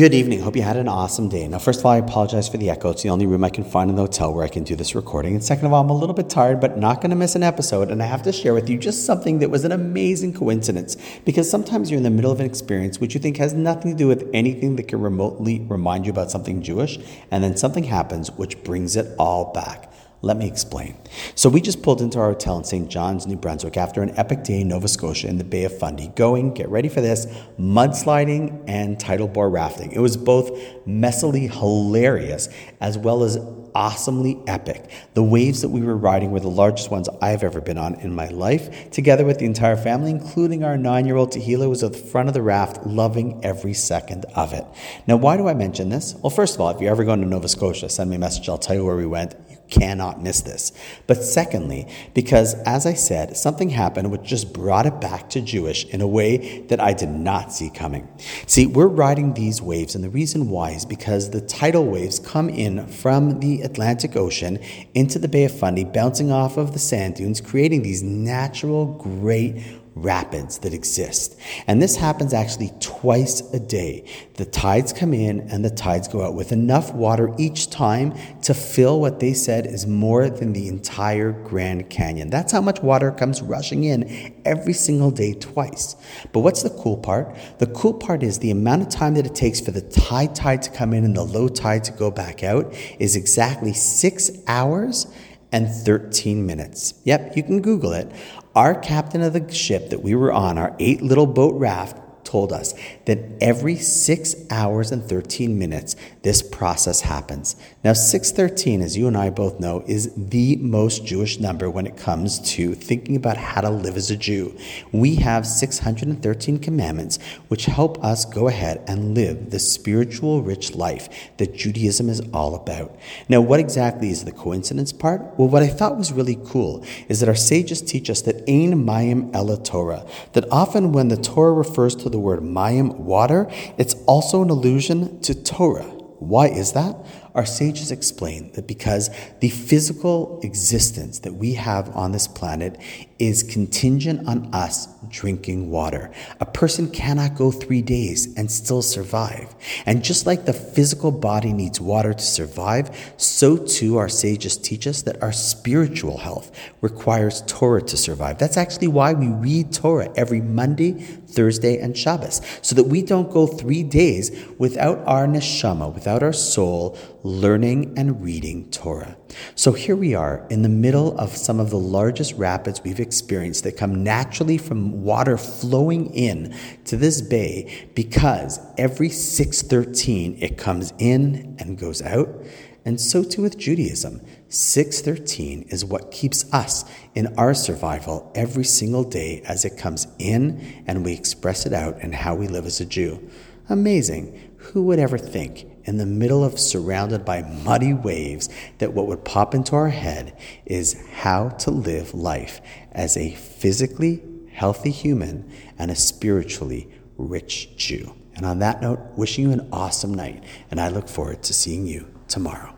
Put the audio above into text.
Good evening. Hope you had an awesome day. Now, first of all, I apologize for the echo. It's the only room I can find in the hotel where I can do this recording. And second of all, I'm a little bit tired, but not going to miss an episode. And I have to share with you just something that was an amazing coincidence. Because sometimes you're in the middle of an experience which you think has nothing to do with anything that can remotely remind you about something Jewish. And then something happens which brings it all back. Let me explain. So, we just pulled into our hotel in St. John's, New Brunswick after an epic day in Nova Scotia in the Bay of Fundy, going, get ready for this, mudsliding and tidal bore rafting. It was both messily hilarious as well as awesomely epic. The waves that we were riding were the largest ones I've ever been on in my life. Together with the entire family, including our nine year old Tehila, was at the front of the raft, loving every second of it. Now, why do I mention this? Well, first of all, if you're ever going to Nova Scotia, send me a message. I'll tell you where we went cannot miss this. But secondly, because as I said, something happened which just brought it back to Jewish in a way that I did not see coming. See, we're riding these waves, and the reason why is because the tidal waves come in from the Atlantic Ocean into the Bay of Fundy, bouncing off of the sand dunes, creating these natural, great rapids that exist. And this happens actually twice a day. The tides come in and the tides go out with enough water each time to fill what they said is more than the entire Grand Canyon. That's how much water comes rushing in every single day twice. But what's the cool part? The cool part is the amount of time that it takes for the high tide to come in and the low tide to go back out is exactly six hours and 13 minutes. Yep, you can Google it. Our captain of the ship that we were on, our eight little boat raft, told us that every six hours and 13 minutes, this process happens. Now, 613, as you and I both know, is the most Jewish number when it comes to thinking about how to live as a Jew. We have 613 commandments which help us go ahead and live the spiritual, rich life that Judaism is all about. Now, what exactly is the coincidence part? Well, what I thought was really cool is that our sages teach us that Ein Mayim Ella Torah, that often when the Torah refers to the word mayim, water, it's also an allusion to Torah. Why is that? Our sages explain that because the physical existence that we have on this planet is contingent on us drinking water. A person cannot go three days and still survive. And just like the physical body needs water to survive, so too our sages teach us that our spiritual health requires Torah to survive. That's actually why we read Torah every Monday, Thursday, and Shabbos, so that we don't go three days without our neshama, without our soul, learning and reading Torah. So here we are in the middle of some of the largest rapids we've experienced that come naturally from water flowing in to this bay because every 613 it comes in and goes out. And so too with Judaism. 613 is what keeps us in our survival every single day as it comes in and we express it out in how we live as a Jew. Amazing. Who would ever think in the middle of surrounded by muddy waves that what would pop into our head is how to live life as a physically healthy human and a spiritually rich Jew. And on that note, wishing you an awesome night, and I look forward to seeing you tomorrow.